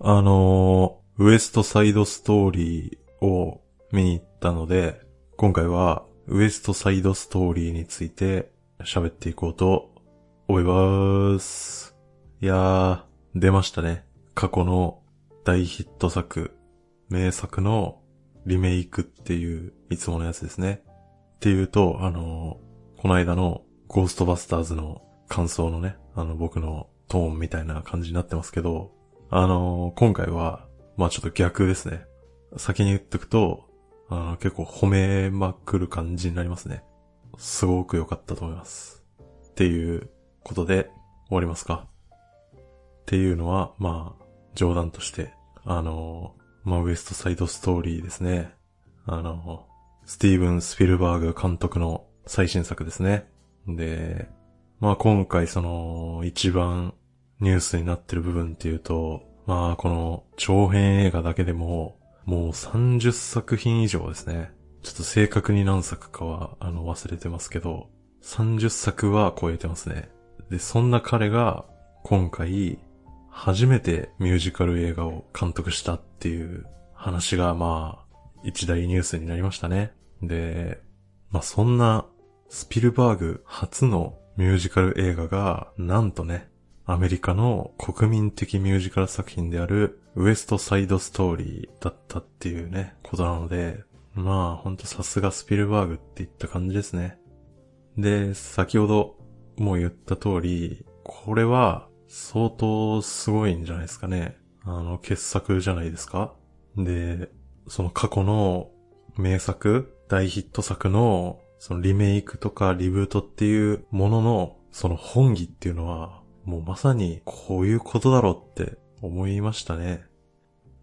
あのー、ウエストサイドストーリーを見に行ったので、今回はウエストサイドストーリーについて喋っていこうと思います。いやー、出ましたね。過去の大ヒット作、名作のリメイクっていういつものやつですね。っていうと、あのー、この間のゴーストバスターズの感想のね、あの僕のトーンみたいな感じになってますけど、あのー、今回は、まあちょっと逆ですね。先に言っとくと、あの、結構褒めまくる感じになりますね。すごく良かったと思います。っていうことで終わりますか。っていうのは、まあ、冗談として、あの、まあ、ウエストサイドストーリーですね。あの、スティーブン・スピルバーグ監督の最新作ですね。で、まあ今回その一番ニュースになってる部分っていうと、まあこの長編映画だけでももう30作品以上ですね。ちょっと正確に何作かはあの忘れてますけど、30作は超えてますね。で、そんな彼が今回初めてミュージカル映画を監督したっていう話がまあ一大ニュースになりましたね。で、まあそんなスピルバーグ初のミュージカル映画が、なんとね、アメリカの国民的ミュージカル作品であるウエストサイドストーリーだったっていうね、ことなので、まあほんとさすがスピルバーグって言った感じですね。で、先ほども言った通り、これは相当すごいんじゃないですかね。あの、傑作じゃないですかで、その過去の名作、大ヒット作の、そのリメイクとかリブートっていうものの、その本義っていうのは、もうまさにこういうことだろうって思いましたね。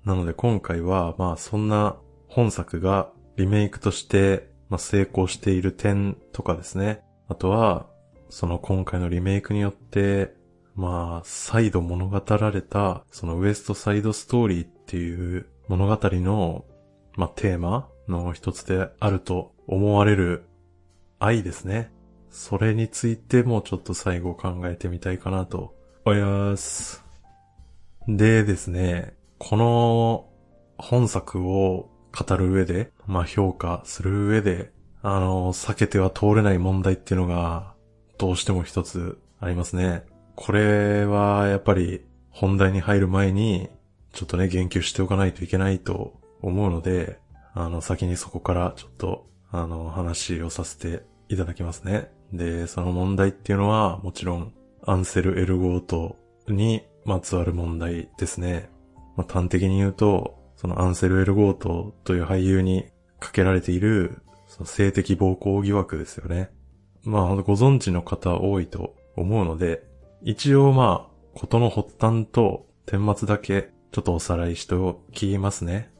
なので今回は、まあそんな本作がリメイクとして、まあ、成功している点とかですね。あとは、その今回のリメイクによって、まあ、再度物語られた、そのウエストサイドストーリーっていう物語の、まあ、テーマの一つであると思われる愛ですね。それについてもちょっと最後考えてみたいかなと思います。でですね、この本作を語る上で、まあ評価する上で、あの、避けては通れない問題っていうのが、どうしても一つありますね。これはやっぱり本題に入る前に、ちょっとね、言及しておかないといけないと思うので、あの、先にそこからちょっと、あの、話をさせていただきますね。で、その問題っていうのは、もちろん、アンセル・エルゴートにまつわる問題ですね。まあ、端的に言うと、そのアンセル・エルゴートという俳優にかけられている、その性的暴行疑惑ですよね。まあ、ご存知の方多いと思うので、一応まあ、ことの発端と顛末だけちょっとおさらいしておきますね。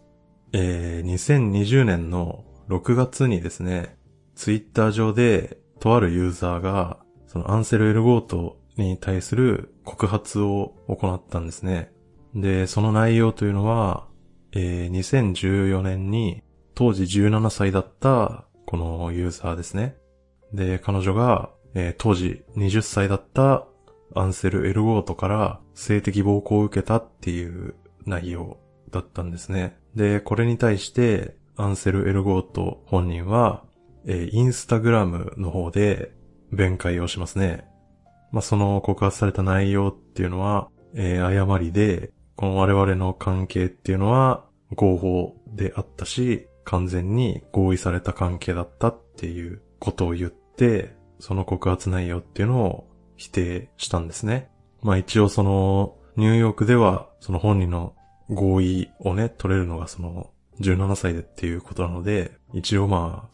えー、2020年の6月にですね、ツイッター上で、とあるユーザーが、そのアンセル・エルゴートに対する告発を行ったんですね。で、その内容というのは、えー、2014年に当時17歳だったこのユーザーですね。で、彼女が、えー、当時20歳だったアンセル・エルゴートから性的暴行を受けたっていう内容だったんですね。で、これに対して、アンセル・エルゴート本人は、えー、インスタグラムの方で弁解をしますね。まあ、その告発された内容っていうのは、えー、誤りで、この我々の関係っていうのは合法であったし、完全に合意された関係だったっていうことを言って、その告発内容っていうのを否定したんですね。まあ一応その、ニューヨークでは、その本人の合意をね、取れるのがその、17歳でっていうことなので、一応まあ、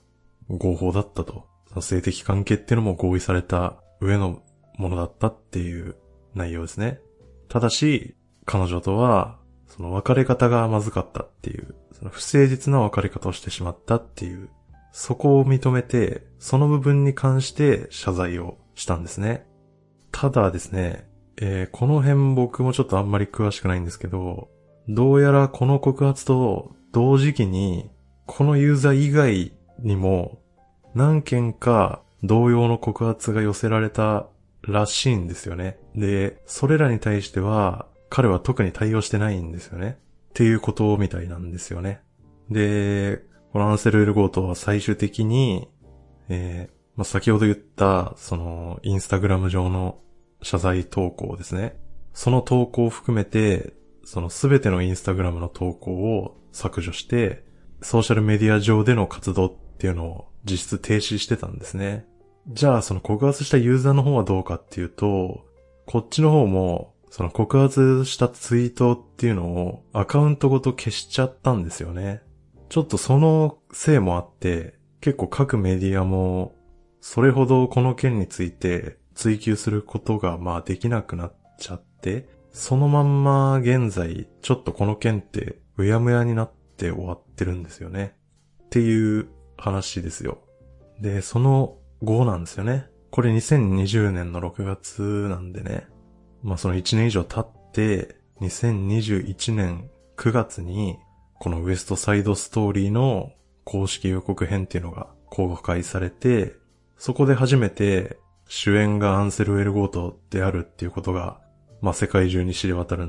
合法だったと。性的関係っていうのも合意された上のものだったっていう内容ですね。ただし、彼女とは、その別れ方がまずかったっていう、その不誠実な別れ方をしてしまったっていう、そこを認めて、その部分に関して謝罪をしたんですね。ただですね、えー、この辺僕もちょっとあんまり詳しくないんですけど、どうやらこの告発と同時期に、このユーザー以外にも何件か同様の告発が寄せられたらしいんですよね。で、それらに対しては、彼は特に対応してないんですよね。っていうことみたいなんですよね。で、このアンセル・エルゴートは最終的に、えー、まあ、先ほど言った、その、インスタグラム上の謝罪投稿ですね。その投稿を含めて、そのすべてのインスタグラムの投稿を削除して、ソーシャルメディア上での活動っていうのを実質停止してたんですね。じゃあその告発したユーザーの方はどうかっていうと、こっちの方も、その告発したツイートっていうのをアカウントごと消しちゃったんですよね。ちょっとそのせいもあって、結構各メディアも、それほどこの件について追求することがまあできなくなっちゃって、そのまんま現在、ちょっとこの件ってうやむやになって終わってるんですよね。っていう話ですよ。で、その後なんですよね。これ2020年の6月なんでね。まあその1年以上経って、2021年9月に、このウエストサイドストーリーの公式予告編っていうのが公開されて、そこで初めて主演がアンセル・エルゴートであるっていうことが、まあ世界中に知れ渡る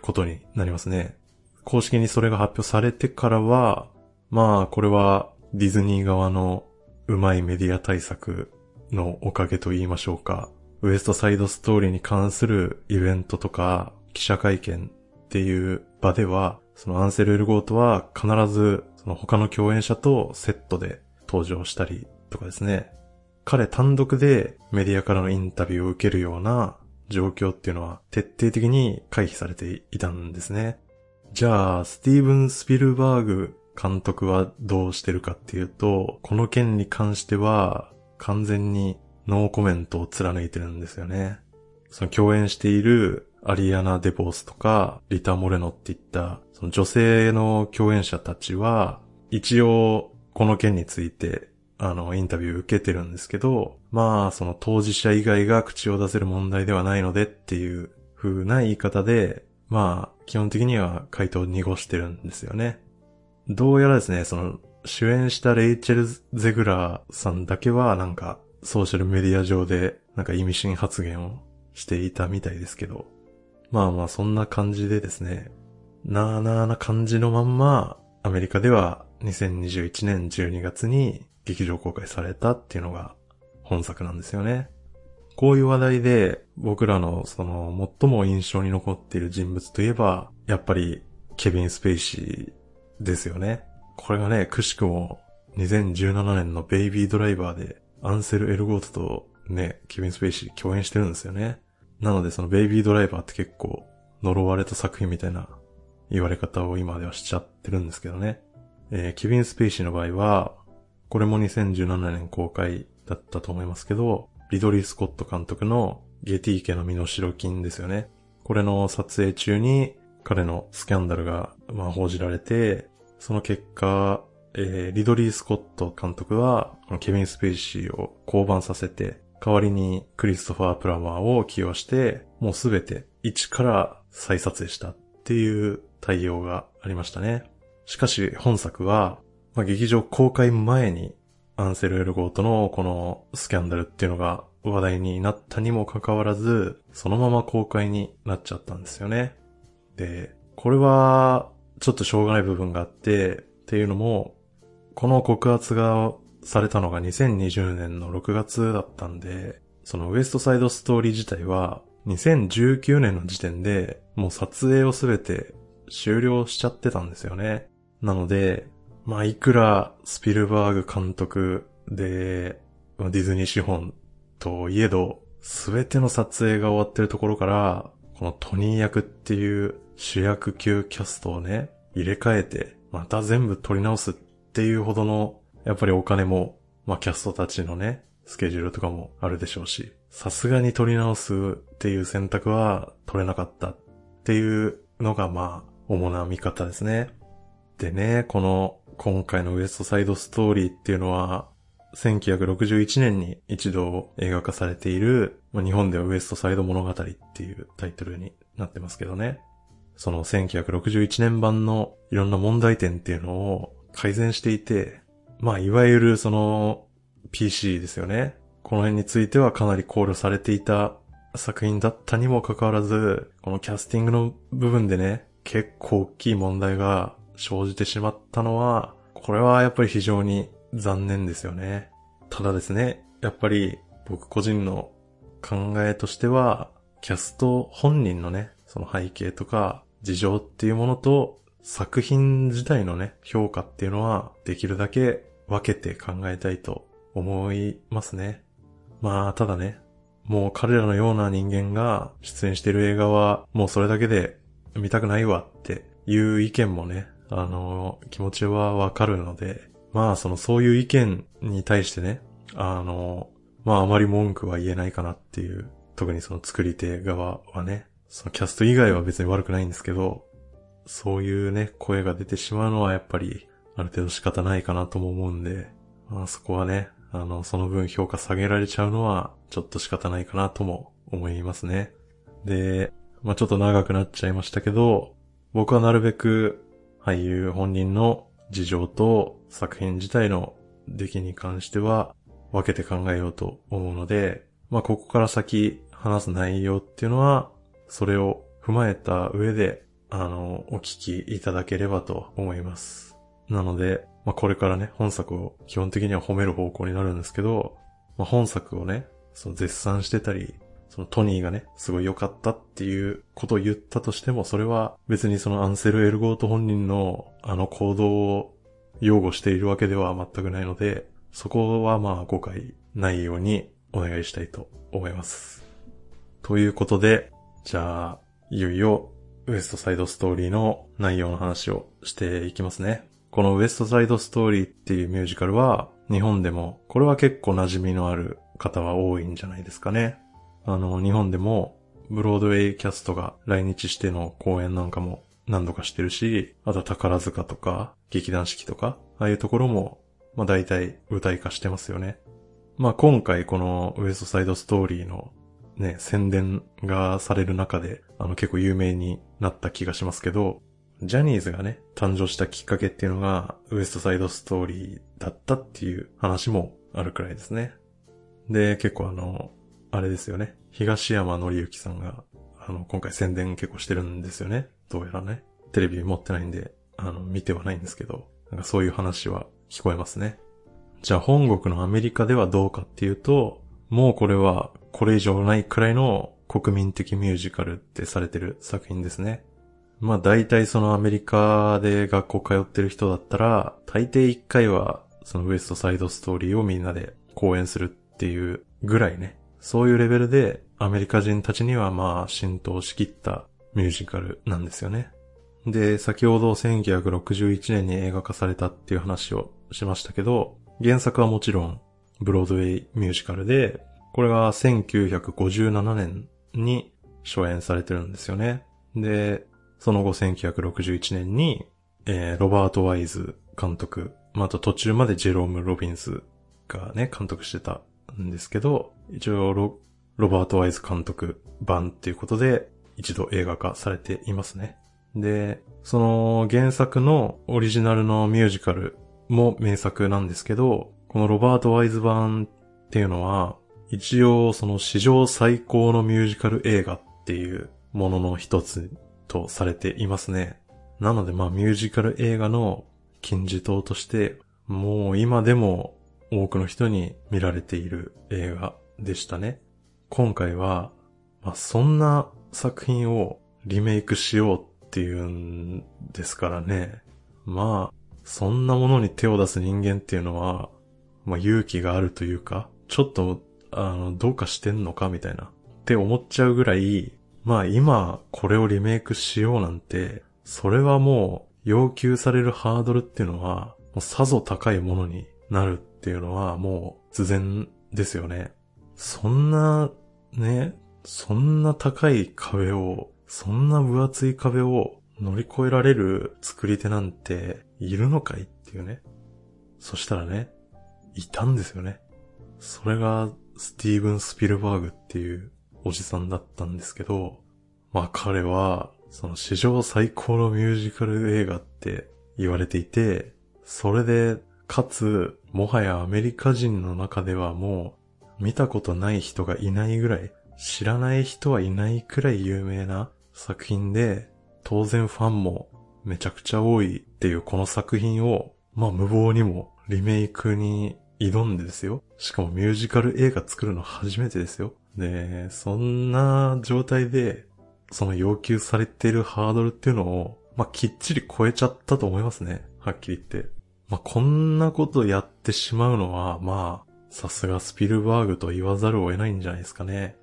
ことになりますね。公式にそれが発表されてからは、まあこれはディズニー側のうまいメディア対策のおかげと言いましょうか。ウエストサイドストーリーに関するイベントとか記者会見っていう場では、そのアンセル・エルゴートは必ずその他の共演者とセットで登場したりとかですね。彼単独でメディアからのインタビューを受けるような状況っていうのは徹底的に回避されていたんですね。じゃあ、スティーブン・スピルバーグ監督はどうしてるかっていうと、この件に関しては完全にノーコメントを貫いてるんですよね。その共演しているアリアナ・デボースとかリタ・モレノっていったその女性の共演者たちは一応この件についてあのインタビュー受けてるんですけど、まあその当事者以外が口を出せる問題ではないのでっていう風な言い方で、まあ基本的には回答を濁してるんですよね。どうやらですね、その、主演したレイチェル・ゼグラーさんだけはなんか、ソーシャルメディア上でなんか意味深発言をしていたみたいですけど、まあまあそんな感じでですね、なーなーな感じのまんま、アメリカでは2021年12月に劇場公開されたっていうのが本作なんですよね。こういう話題で僕らのその最も印象に残っている人物といえば、やっぱりケビン・スペイシーですよね。これがね、くしくも2017年のベイビードライバーでアンセル・エルゴートとね、ケビン・スペイシー共演してるんですよね。なのでそのベイビードライバーって結構呪われた作品みたいな言われ方を今ではしちゃってるんですけどね。えー、ケビン・スペイシーの場合は、これも2017年公開だったと思いますけど、リドリー・スコット監督のゲティ家の身代金ですよね。これの撮影中に彼のスキャンダルが、まあ、報じられて、その結果、えー、リドリー・スコット監督は、このケビン・スペイシーを降板させて、代わりにクリストファー・プラマーを起用して、もうすべて一から再撮影したっていう対応がありましたね。しかし本作は、まあ、劇場公開前にアンセル・エルゴートのこのスキャンダルっていうのが話題になったにもかかわらず、そのまま公開になっちゃったんですよね。で、これはちょっとしょうがない部分があって、っていうのも、この告発がされたのが2020年の6月だったんで、そのウエストサイドストーリー自体は2019年の時点でもう撮影をすべて終了しちゃってたんですよね。なので、まあいくらスピルバーグ監督でディズニー資本といえど、すべての撮影が終わってるところから、このトニー役っていう主役級キャストをね、入れ替えて、また全部撮り直すっていうほどの、やっぱりお金も、まあキャストたちのね、スケジュールとかもあるでしょうし、さすがに撮り直すっていう選択は取れなかったっていうのがまあ、主な見方ですね。でね、この今回のウエストサイドストーリーっていうのは、1961年に一度映画化されている、まあ、日本ではウエストサイド物語っていうタイトルになってますけどね。その1961年版のいろんな問題点っていうのを改善していて、まあいわゆるその PC ですよね。この辺についてはかなり考慮されていた作品だったにもかかわらず、このキャスティングの部分でね、結構大きい問題が生じてしまったのは、これはやっぱり非常に残念ですよね。ただですね、やっぱり僕個人の考えとしては、キャスト本人のね、その背景とか事情っていうものと作品自体のね、評価っていうのはできるだけ分けて考えたいと思いますね。まあ、ただね、もう彼らのような人間が出演してる映画はもうそれだけで見たくないわっていう意見もね、あの、気持ちはわかるので、まあそのそういう意見に対してね、あの、まああまり文句は言えないかなっていう、特にその作り手側はね、そのキャスト以外は別に悪くないんですけど、そういうね、声が出てしまうのはやっぱり、ある程度仕方ないかなとも思うんで、まあそこはね、あの、その分評価下げられちゃうのは、ちょっと仕方ないかなとも思いますね。で、まあちょっと長くなっちゃいましたけど、僕はなるべく俳優本人の事情と作品自体の出来に関しては分けて考えようと思うので、まあここから先話す内容っていうのは、それを踏まえた上で、あの、お聞きいただければと思います。なので、まあこれからね、本作を基本的には褒める方向になるんですけど、まあ本作をね、その絶賛してたり、そのトニーがね、すごい良かったっていうことを言ったとしても、それは別にそのアンセル・エルゴート本人のあの行動を擁護しているわけでは全くないので、そこはまあ誤解ないようにお願いしたいと思います。ということで、じゃあ、いよいよウエストサイドストーリーの内容の話をしていきますね。このウエストサイドストーリーっていうミュージカルは、日本でも、これは結構馴染みのある方は多いんじゃないですかね。あの、日本でも、ブロードウェイキャストが来日しての公演なんかも何度かしてるし、あと宝塚とか、劇団四季とか、ああいうところも、まあ大体舞台化してますよね。まあ今回このウエストサイドストーリーのね、宣伝がされる中で、あの結構有名になった気がしますけど、ジャニーズがね、誕生したきっかけっていうのが、ウエストサイドストーリーだったっていう話もあるくらいですね。で、結構あの、あれですよね。東山紀之さんが、あの、今回宣伝結構してるんですよね。どうやらね。テレビ持ってないんで、あの、見てはないんですけど、なんかそういう話は聞こえますね。じゃあ本国のアメリカではどうかっていうと、もうこれはこれ以上ないくらいの国民的ミュージカルってされてる作品ですね。まあ大体そのアメリカで学校通ってる人だったら、大抵一回はそのウエストサイドストーリーをみんなで講演するっていうぐらいね、そういうレベルでアメリカ人たちにはまあ浸透しきったミュージカルなんですよね。で、先ほど1961年に映画化されたっていう話をしましたけど、原作はもちろんブロードウェイミュージカルで、これが1957年に初演されてるんですよね。で、その後1961年に、えー、ロバート・ワイズ監督、まあ、あと途中までジェローム・ロビンスがね、監督してたんですけど、一応ロ、ロバート・ワイズ監督版っていうことで、一度映画化されていますね。で、その原作のオリジナルのミュージカルも名作なんですけど、このロバート・ワイズ版っていうのは、一応その史上最高のミュージカル映画っていうものの一つとされていますね。なのでまあミュージカル映画の金字塔として、もう今でも多くの人に見られている映画でしたね。今回は、まあ、そんな作品をリメイクしようっていうんですからね。まあ、そんなものに手を出す人間っていうのは、まあ勇気があるというか、ちょっと、あの、どうかしてんのかみたいな。って思っちゃうぐらい、まあ今これをリメイクしようなんて、それはもう要求されるハードルっていうのは、もうさぞ高いものになるっていうのはもう自然ですよね。そんな、ね、そんな高い壁を、そんな分厚い壁を乗り越えられる作り手なんているのかいっていうね。そしたらね、いたんですよね。それがスティーブン・スピルバーグっていうおじさんだったんですけど、まあ彼は、その史上最高のミュージカル映画って言われていて、それでかつ、もはやアメリカ人の中ではもう見たことない人がいないぐらい知らない人はいないくらい有名な作品で、当然ファンもめちゃくちゃ多いっていうこの作品を、まあ無謀にもリメイクに挑んでですよ。しかもミュージカル映画作るの初めてですよ。で、そんな状態で、その要求されているハードルっていうのを、まあ、きっちり超えちゃったと思いますね。はっきり言って。まあ、こんなことやってしまうのは、まあ、さすがスピルバーグと言わざるを得ないんじゃないですかね。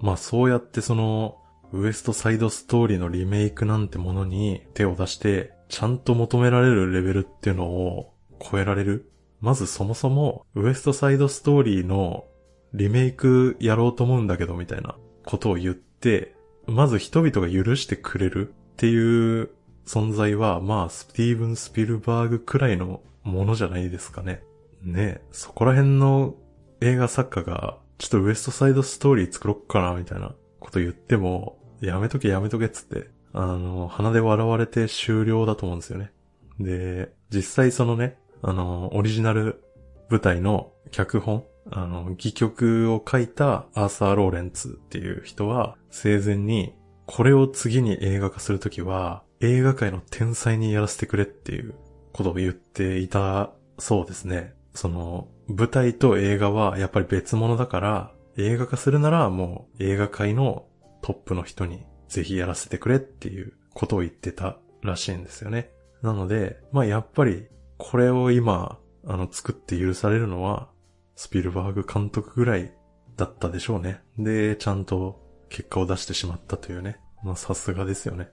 まあ、そうやってその、ウエストサイドストーリーのリメイクなんてものに手を出して、ちゃんと求められるレベルっていうのを超えられる？まずそもそも、ウエストサイドストーリーのリメイクやろうと思うんだけどみたいなことを言って、まず人々が許してくれるっていう存在は、まあ、スティーブン・スピルバーグくらいのものじゃないですかね。ねそこら辺の映画作家が、ちょっとウエストサイドストーリー作ろっかな、みたいなこと言っても、やめとけやめとけっつって、あの、鼻で笑われて終了だと思うんですよね。で、実際そのね、あの、オリジナル舞台の脚本、あの、戯曲を書いたアーサー・ローレンツっていう人は、生前に、これを次に映画化するときは、映画界の天才にやらせてくれっていうことを言っていたそうですね。その、舞台と映画はやっぱり別物だから、映画化するならもう映画界のトップの人にぜひやらせてくれっていうことを言ってたらしいんですよね。なので、まあやっぱりこれを今、あの作って許されるのはスピルバーグ監督ぐらいだったでしょうね。で、ちゃんと結果を出してしまったというね。まあさすがですよね。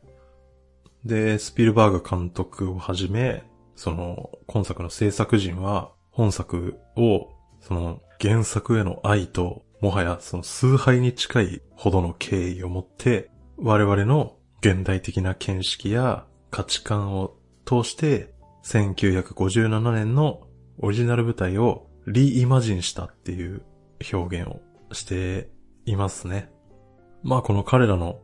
で、スピルバーグ監督をはじめ、その、今作の制作陣は、本作を、その、原作への愛と、もはやその崇拝に近いほどの敬意を持って、我々の現代的な見識や価値観を通して、1957年のオリジナル舞台をリイマジンしたっていう表現をしていますね。まあこの彼らの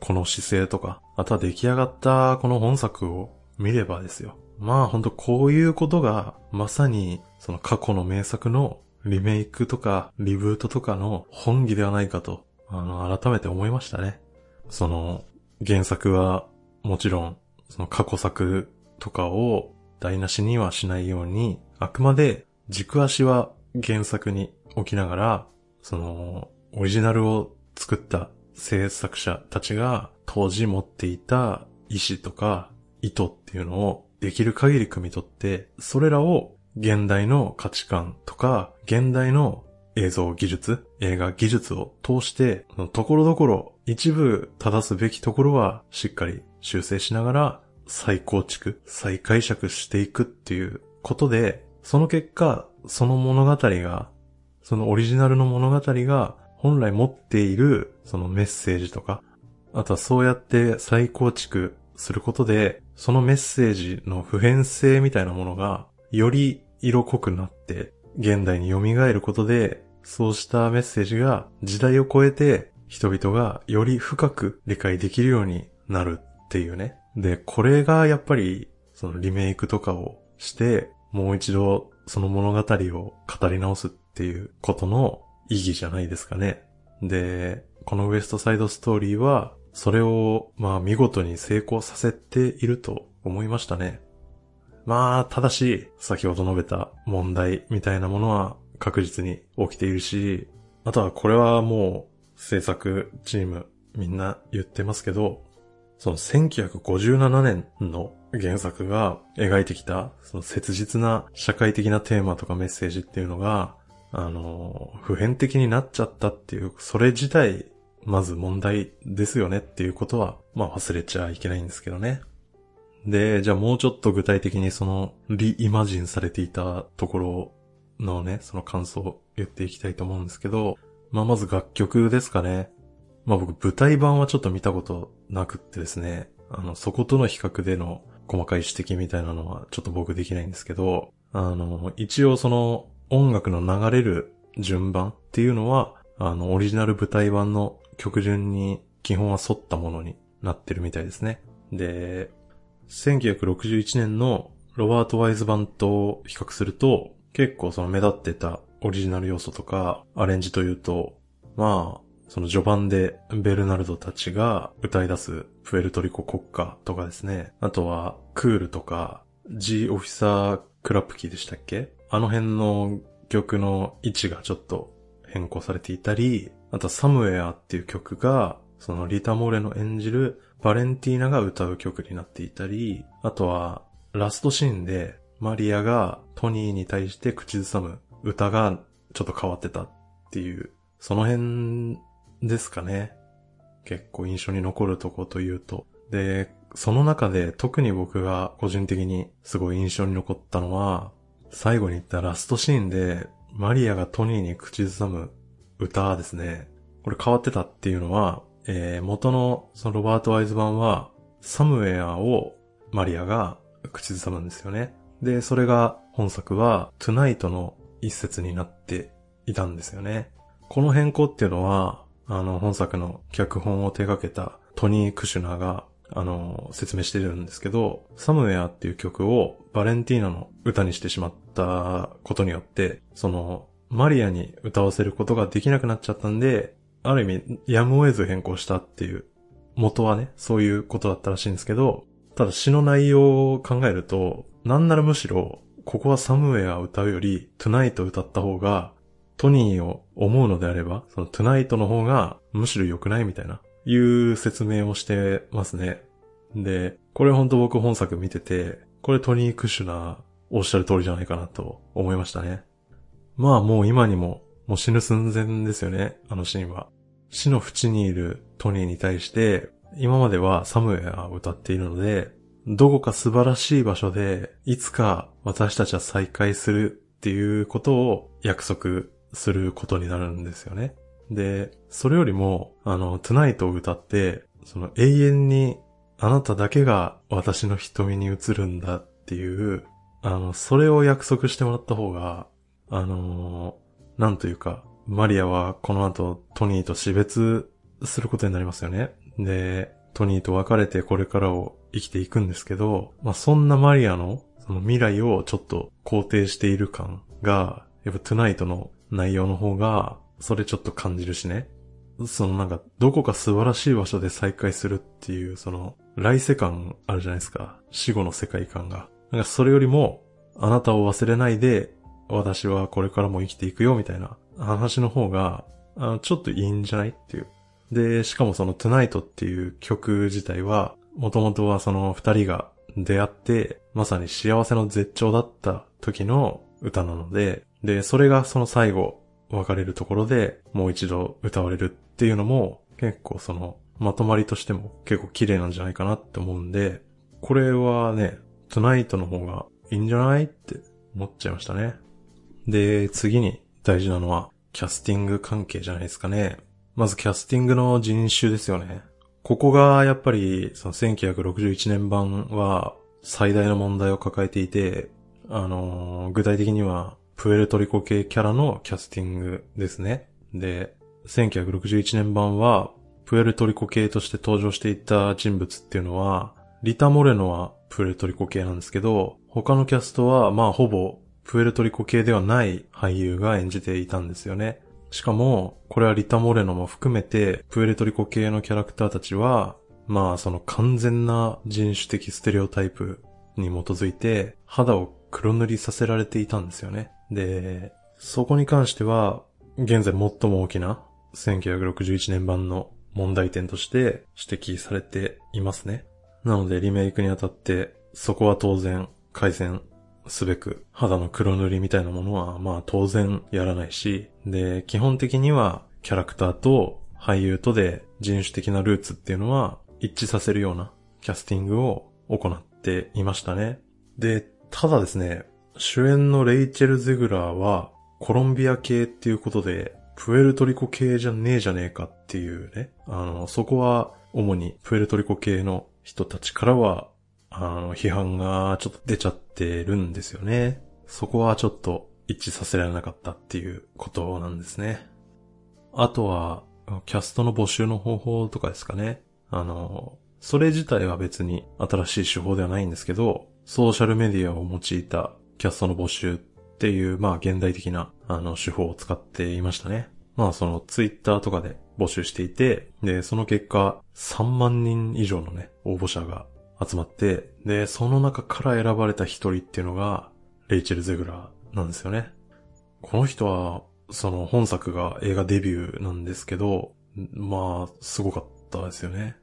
この姿勢とか、あとは出来上がったこの本作を見ればですよ。まあほんとこういうことがまさにその過去の名作のリメイクとかリブートとかの本気ではないかと、あの、改めて思いましたね。その原作はもちろんその過去作とかを台無しにはしないように、あくまで軸足は原作に置きながら、その、オリジナルを作った制作者たちが当時持っていた意志とか意図っていうのをできる限り汲み取って、それらを現代の価値観とか、現代の映像技術、映画技術を通して、ところどころ一部正すべきところはしっかり修正しながら再構築、再解釈していくっていうことで、その結果、その物語が、そのオリジナルの物語が本来持っているそのメッセージとか、あとはそうやって再構築することで、そのメッセージの普遍性みたいなものが、より色濃くなって、現代に蘇ることで、そうしたメッセージが時代を超えて人々がより深く理解できるようになるっていうね。で、これがやっぱりそのリメイクとかをして、もう一度その物語を語り直すっていうことの意義じゃないですかね。で、このウエストサイドストーリーは、それを、まあ見事に成功させていると思いましたね。まあ、ただし、先ほど述べた問題みたいなものは確実に起きているし、あとはこれはもう制作チームみんな言ってますけど、その1957年の原作が描いてきた、その切実な社会的なテーマとかメッセージっていうのが、あの、普遍的になっちゃったっていう、それ自体、まず問題ですよねっていうことは、まあ忘れちゃいけないんですけどね。で、じゃあもうちょっと具体的にその、リイマジンされていたところのね、その感想を言っていきたいと思うんですけど、まあまず楽曲ですかね。まあ僕舞台版はちょっと見たことなくってですね、あの、そことの比較での細かい指摘みたいなのはちょっと僕できないんですけど、あの、一応その音楽の流れる順番っていうのは、あの、オリジナル舞台版の曲順に基本は沿ったものになってるみたいですね。で、1961年のロバート・ワイズ版と比較すると、結構その目立ってたオリジナル要素とかアレンジというと、まあ、その序盤でベルナルドたちが歌い出すプエルトリコ国歌とかですね。あとは、クールとか、G オフィサークラップキーでしたっけ？あの辺の曲の位置がちょっと変更されていたり、あとサムウェアっていう曲が、そのリタ・モレの演じるバレンティーナが歌う曲になっていたり、あとはラストシーンでマリアがトニーに対して口ずさむ歌がちょっと変わってたっていう、その辺ですかね。結構印象に残るとこというと。で、その中で特に僕が個人的にすごい印象に残ったのは、最後に言ったラストシーンでマリアがトニーに口ずさむ歌ですね。これ変わってたっていうのは、えー、元のそのロバート・ワイズ版は、サムウェアをマリアが口ずさむんですよね。で、それが本作は、トゥナイトの一節になっていたんですよね。この変更っていうのは、あの、本作の脚本を手掛けたトニー・クシュナーが、あの、説明してるんですけど、サムウェアっていう曲をバレンティーナの歌にしてしまったことによって、その、マリアに歌わせることができなくなっちゃったんで、ある意味、やむを得ず変更したっていう、元はね、そういうことだったらしいんですけど、ただ詩の内容を考えると、なんならむしろ、ここはサムウェア歌うより、トゥナイト歌った方が、トニーを思うのであれば、そのトゥナイトの方がむしろ良くないみたいな、いう説明をしてますね。で、これほんと僕本作見てて、これトニー・クシュナおっしゃる通りじゃないかなと思いましたね。まあもう今にも、もう死ぬ寸前ですよね、あのシーンは。死の淵にいるトニーに対して、今まではサムウェアを歌っているので、どこか素晴らしい場所で、いつか私たちは再会するっていうことを約束することになるんですよね。で、それよりも、あの、トゥナイトを歌って、その永遠にあなただけが私の瞳に映るんだっていう、あの、それを約束してもらった方が、あのー、なんというか、マリアはこの後トニーと死別することになりますよね。で、トニーと別れてこれからを生きていくんですけど、まあ、そんなマリアのその未来をちょっと肯定している感が、やっぱトゥナイトの内容の方が、それちょっと感じるしね。そのなんか、どこか素晴らしい場所で再会するっていう、その、来世感あるじゃないですか。死後の世界観が。なんかそれよりも、あなたを忘れないで、私はこれからも生きていくよみたいな話の方が、あちょっといいんじゃないっていう。で、しかもその Tonight っていう曲自体は、もともとはその二人が出会って、まさに幸せの絶頂だった時の歌なので、で、それがその最後、別れるところでもう一度歌われるっていうのも、結構その、まとまりとしても結構綺麗なんじゃないかなって思うんで、これはね、Tonight の方がいいんじゃないって思っちゃいましたね。で、次に大事なのは、キャスティング関係じゃないですかね。まずキャスティングの人種ですよね。ここがやっぱり、その1961年版は最大の問題を抱えていて、あの、具体的には、プエルトリコ系キャラのキャスティングですね。で、1961年版は、プエルトリコ系として登場していた人物っていうのは、リタ・モレノはプエルトリコ系なんですけど、他のキャストは、まあほぼプエルトリコ系ではない俳優が演じていたんですよね。しかも、これはリタ・モレノも含めて、プエルトリコ系のキャラクターたちは、まあその完全な人種的ステレオタイプに基づいて、肌を黒塗りさせられていたんですよね。で、そこに関しては、現在最も大きな1961年版の問題点として指摘されていますね。なのでリメイクにあたって、そこは当然改善すべく肌の黒塗りみたいなものはまあ当然やらないし、で、基本的にはキャラクターと俳優とで人種的なルーツっていうのは一致させるようなキャスティングを行っていましたね。で、ただですね、主演のレイチェル・ゼグラーはコロンビア系っていうことで、プエルトリコ系じゃねえじゃねえかっていうね。あの、そこは主にプエルトリコ系の人たちからはあの、批判がちょっと出ちゃってるんですよね。そこはちょっと一致させられなかったっていうことなんですね。あとは、キャストの募集の方法とかですかね。あの、それ自体は別に新しい手法ではないんですけど、ソーシャルメディアを用いたキャストの募集っていう、まあ現代的な、あの、手法を使っていましたね。まあそのツイッターとかで募集していて、で、その結果、3万人以上のね、応募者が集まって、で、その中から選ばれた一人っていうのが、レイチェル・ゼグラーなんですよね。この人は、その本作が映画デビューなんですけど、まあ、すごかったですよね。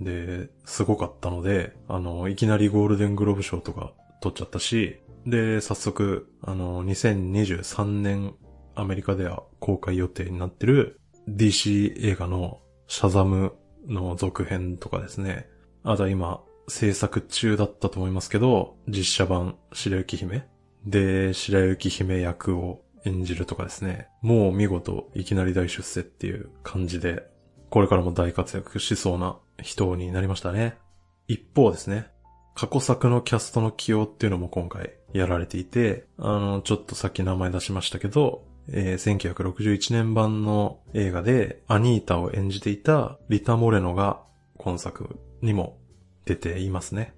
で、すごかったので、あの、いきなりゴールデングローブ賞とか取っちゃったし、で、早速、あの、2023年アメリカでは公開予定になってる DC 映画のシャザムの続編とかですね。あとは今、制作中だったと思いますけど、実写版白雪姫で、白雪姫役を演じるとかですね。もう見事、いきなり大出世っていう感じで、これからも大活躍しそうな人になりましたね。一方ですね、過去作のキャストの起用っていうのも今回やられていて、あの、ちょっとさっき名前出しましたけど、えー、1961年版の映画でアニータを演じていたリタ・モレノが今作にも出ていますね。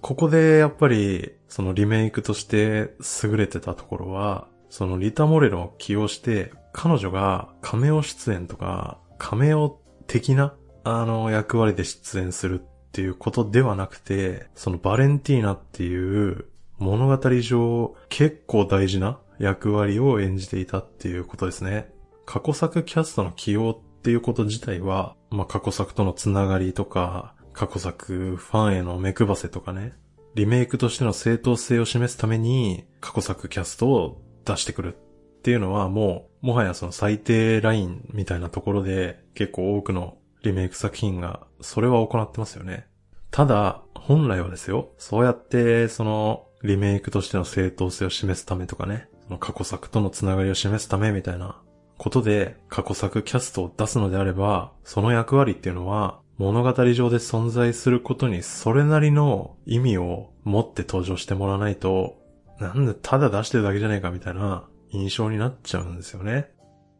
ここでやっぱりそのリメイクとして優れてたところは、そのリタ・モレノを起用して彼女がカメオ出演とかカメオ的なあの役割で出演するっていうことではなくて、そのバレンティーナっていう物語上結構大事な役割を演じていたっていうことですね。過去作キャストの起用っていうこと自体は、まあ、過去作とのつながりとか、過去作ファンへの目配せとかね、リメイクとしての正当性を示すために過去作キャストを出してくるっていうのはもう、もはやその最低ラインみたいなところで結構多くのリメイク作品がそれは行ってますよね。ただ、本来はですよ、そうやってそのリメイクとしての正当性を示すためとかね、その過去作とのつながりを示すためみたいなことで過去作キャストを出すのであれば、その役割っていうのは物語上で存在することにそれなりの意味を持って登場してもらわないと、なんでただ出してるだけじゃねえかみたいな印象になっちゃうんですよね。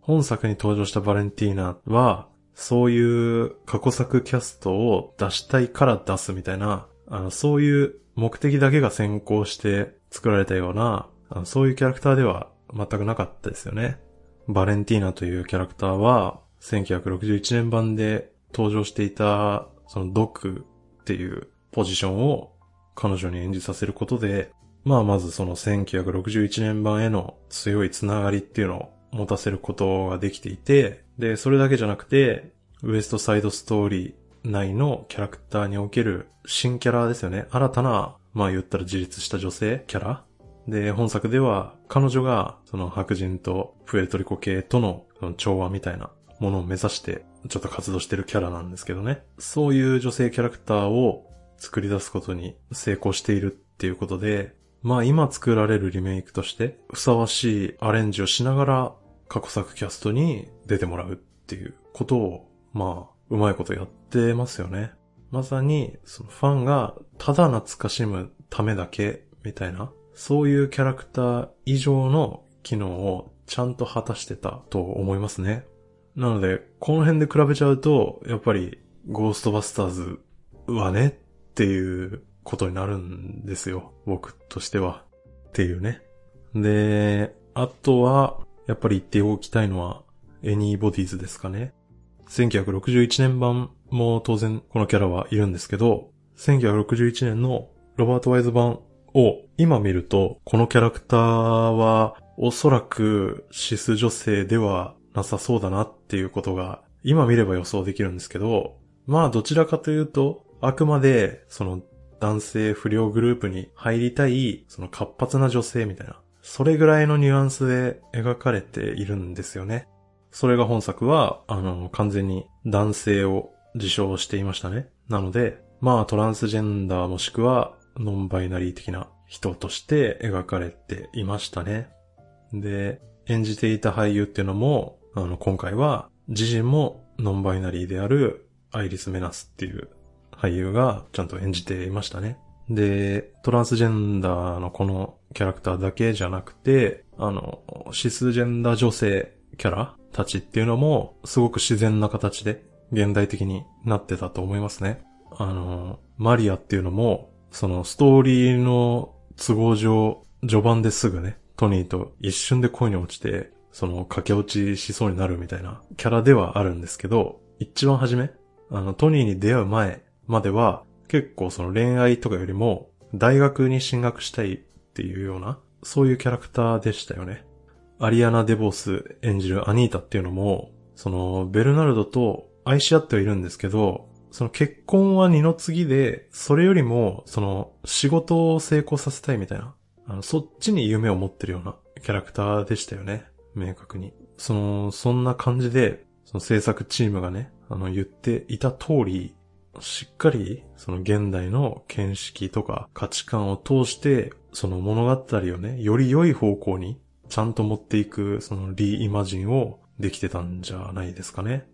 本作に登場したバレンティーナは、そういう過去作キャストを出したいから出すみたいな、あの、そういう目的だけが先行して作られたようなそういうキャラクターでは全くなかったですよね。バレンティーナというキャラクターは、1961年版で登場していた、そのドックっていうポジションを彼女に演じさせることで、まあまずその1961年版への強いつながりっていうのを持たせることができていて、で、それだけじゃなくて、ウエストサイドストーリー内のキャラクターにおける新キャラですよね。新たな、まあ言ったら自立した女性キャラで、本作では彼女がその白人とプエルトリコ系との調和みたいなものを目指してちょっと活動してるキャラなんですけどね。そういう女性キャラクターを作り出すことに成功しているっていうことで、まあ今作られるリメイクとしてふさわしいアレンジをしながら過去作キャストに出てもらうっていうことを、まあうまいことやってますよね。まさにそのファンがただ懐かしむためだけみたいなそういうキャラクター以上の機能をちゃんと果たしてたと思いますね。なので、この辺で比べちゃうと、やっぱり、ゴーストバスターズはねっていうことになるんですよ。僕としては。っていうね。で、あとは、やっぱり言っておきたいのは、エニーボディーズですかね。1961年版も当然このキャラはいるんですけど、1961年のロバート・ワイズ版を今見ると、このキャラクターはおそらくシス女性ではなさそうだなっていうことが今見れば予想できるんですけど、まあどちらかというと、あくまでその男性不良グループに入りたい、その活発な女性みたいな、それぐらいのニュアンスで描かれているんですよね。それが本作は、あの、完全に男性を自称していましたね。なので、まあトランスジェンダーもしくはノンバイナリー的な人として描かれていましたね。で、演じていた俳優っていうのも、あの、今回は自身もノンバイナリーであるアイリス・メナスっていう俳優がちゃんと演じていましたね。で、トランスジェンダーのこのキャラクターだけじゃなくて、あの、シスジェンダー女性キャラたちっていうのもすごく自然な形で現代的になってたと思いますね。あの、マリアっていうのもそのストーリーの都合上、序盤ですぐね、トニーと一瞬で恋に落ちて、その、駆け落ちしそうになるみたいなキャラではあるんですけど、一番初め、あの、トニーに出会う前までは、結構その恋愛とかよりも、大学に進学したいっていうような、そういうキャラクターでしたよね。アリアナ・デボス演じるアニータっていうのも、その、ベルナルドと愛し合ってはいるんですけど、その結婚は二の次で、それよりも、その、仕事を成功させたいみたいな、あの、そっちに夢を持ってるようなキャラクターでしたよね。明確に。その、そんな感じで、その制作チームがね、あの、言っていた通り、しっかり、その現代の見識とか価値観を通して、その物語をね、より良い方向にちゃんと持っていく、そのリイマジンをできてたんじゃないですかね。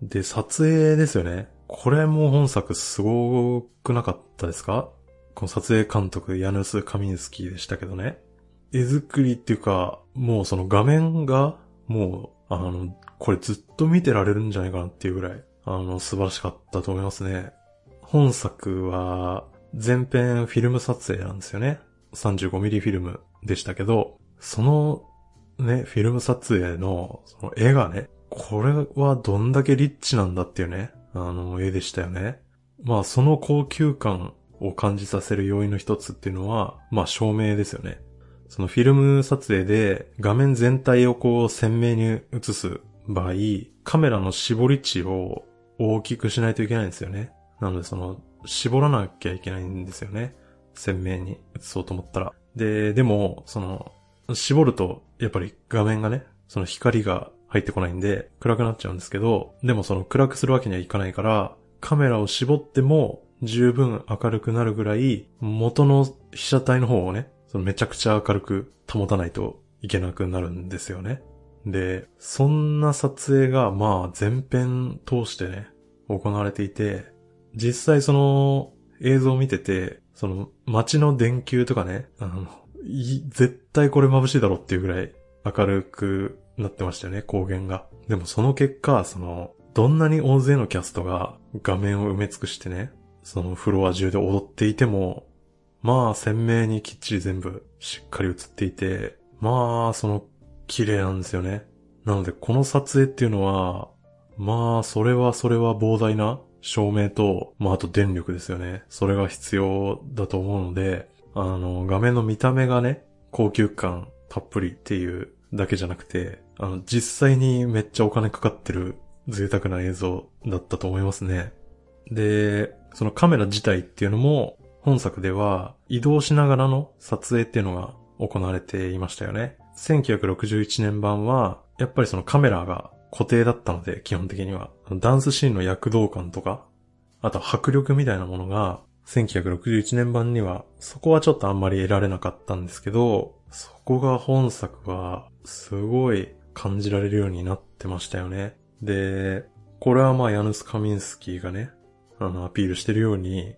で、撮影ですよね。これも本作すごくなかったですか？この撮影監督、ヤヌス・カミンスキーでしたけどね。絵作りっていうか、もうその画面が、もう、あの、これずっと見てられるんじゃないかなっていうぐらい、あの、素晴らしかったと思いますね。本作は、全編フィルム撮影なんですよね。35ミリフィルムでしたけど、そのね、フィルム撮影の、その絵がね、これはどんだけリッチなんだっていうね、あの、絵でしたよね。まあ、その高級感を感じさせる要因の一つっていうのは、まあ、照明ですよね。そのフィルム撮影で画面全体をこう鮮明に映す場合、カメラの絞り値を大きくしないといけないんですよね。なのでその、絞らなきゃいけないんですよね。鮮明に映そうと思ったら。で、でも、その、絞ると、やっぱり画面がね、その光が入ってこないんで、暗くなっちゃうんですけど、でもその暗くするわけにはいかないから、カメラを絞っても十分明るくなるぐらい、元の被写体の方をね、そのめちゃくちゃ明るく保たないといけなくなるんですよね。で、そんな撮影がまあ全編通してね、行われていて、実際その映像を見てて、その街の電球とかね、あの、絶対これ眩しいだろっていうぐらい明るくなってましたよね、光源が。でもその結果、その、どんなに大勢のキャストが画面を埋め尽くしてね、そのフロア中で踊っていても、まあ鮮明にきっちり全部しっかり映っていて、まあその綺麗なんですよね。なのでこの撮影っていうのは、まあそれはそれは膨大な照明と、まああと電力ですよね。それが必要だと思うので、あの画面の見た目がね、高級感たっぷりっていうだけじゃなくて、あの、実際にめっちゃお金かかってる贅沢な映像だったと思いますね。で、そのカメラ自体っていうのも、本作では移動しながらの撮影っていうのが行われていましたよね。1961年版は、やっぱりそのカメラが固定だったので、基本的には。ダンスシーンの躍動感とか、あと迫力みたいなものが、1961年版には、そこはちょっとあんまり得られなかったんですけど、そこが本作はすごい感じられるようになってましたよね。で、これはまあヤヌス・カミンスキーがね、あのアピールしてるように、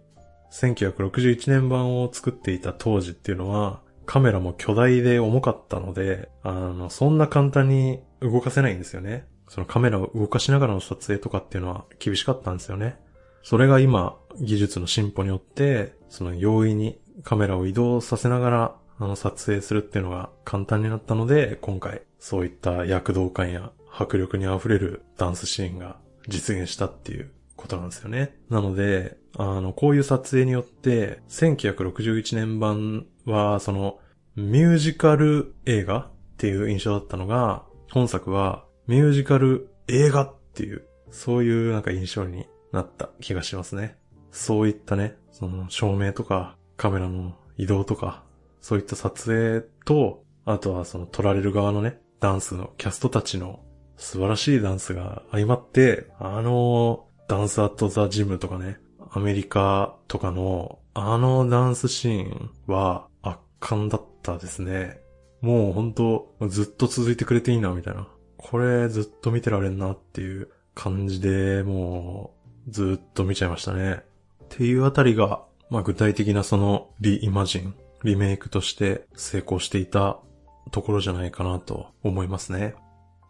1961年版を作っていた当時っていうのは、カメラも巨大で重かったので、あの、そんな簡単に動かせないんですよね。そのカメラを動かしながらの撮影とかっていうのは厳しかったんですよね。それが今、技術の進歩によって、その容易にカメラを移動させながらあの、撮影するっていうのが簡単になったので、今回、そういった躍動感や迫力に溢れるダンスシーンが実現したっていうことなんですよね。なので、あの、こういう撮影によって、1961年版は、その、ミュージカル映画っていう印象だったのが、本作はミュージカル映画っていう、そういうなんか印象になった気がしますね。そういったね、その照明とかカメラの移動とか、そういった撮影と、あとはその撮られる側のね、ダンスのキャストたちの素晴らしいダンスが相まって、あの、ダンスアットザジムとかね、アメリカとかのあのダンスシーンは圧巻だったですね。もう本当ずっと続いてくれていいな、みたいな。これずっと見てられんなっていう感じで、もうずっと見ちゃいましたね。っていうあたりが、まあ具体的なそのリイマジンリメイクとして成功していたところじゃないかなと思いますね。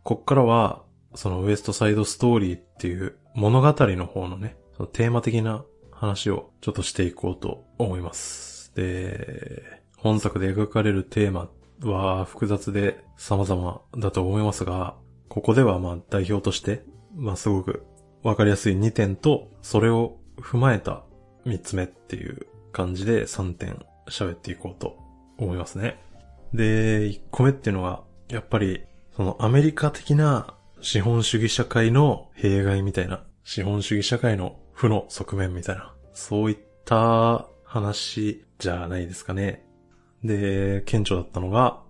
こっからは、そのウエストサイドストーリーっていう物語の方のね、そのテーマ的な話をちょっとしていこうと思います。で、本作で描かれるテーマは複雑で様々だと思いますが、ここではまあ代表として、まあすごくわかりやすい2点と、それを踏まえた3つ目っていう感じで3点喋っていこうと思いますね。で、1個目っていうのは、やっぱり、そのアメリカ的な資本主義社会の弊害みたいな、資本主義社会の負の側面みたいな、そういった話じゃないですかね。で、顕著だったのが、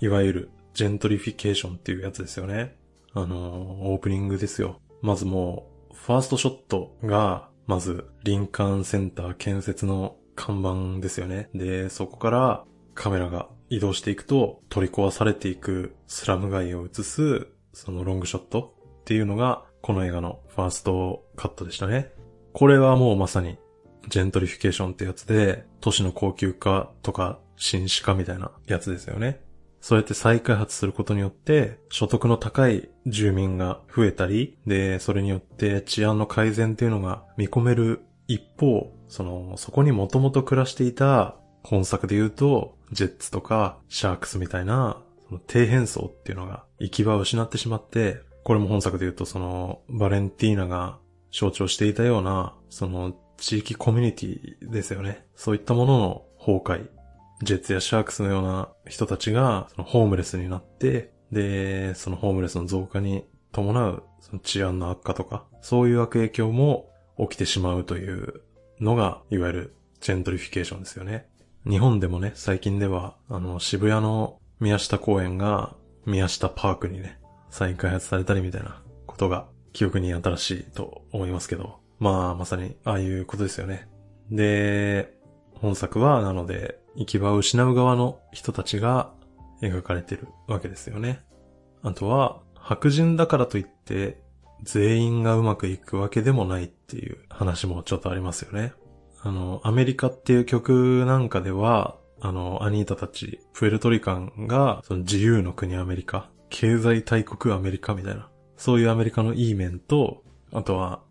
いわゆるジェントリフィケーションっていうやつですよね。あの、オープニングですよ。まずもう、ファーストショットが、まず、リンカーンセンター建設の看板ですよね。で、そこからカメラが移動していくと、取り壊されていくスラム街を映す、そのロングショットっていうのが、この映画のファーストカットでしたね。これはもうまさに、ジェントリフィケーションってやつで、都市の高級化とか、紳士化みたいなやつですよね。そうやって再開発することによって、所得の高い住民が増えたり、で、それによって治安の改善っていうのが見込める一方、その、そこにもともと暮らしていた本作で言うと、ジェッツとかシャークスみたいな、その底辺層っていうのが行き場を失ってしまって、これも本作で言うとその、バレンティーナが象徴していたような、その、地域コミュニティですよね。そういったものの崩壊ジェッツやシャークスのような人たちが、そのホームレスになって、で、そのホームレスの増加に伴う、その治安の悪化とか、そういう悪影響も起きてしまうというのが、いわゆるジェントリフィケーションですよね。日本でもね、最近では、あの、渋谷の宮下公園が宮下パークにね、再開発されたりみたいなことが記憶に新しいと思いますけど、まあ、まさにああいうことですよね。で、本作は、なので、行き場を失う側の人たちが描かれてるわけですよね。あとは、白人だからといって、全員がうまくいくわけでもないっていう話もちょっとありますよね。あの、アメリカっていう曲なんかでは、あの、アニータたち、プエルトリカンが、その自由の国アメリカ、経済大国アメリカみたいな、そういうアメリカのいい面と、あとは、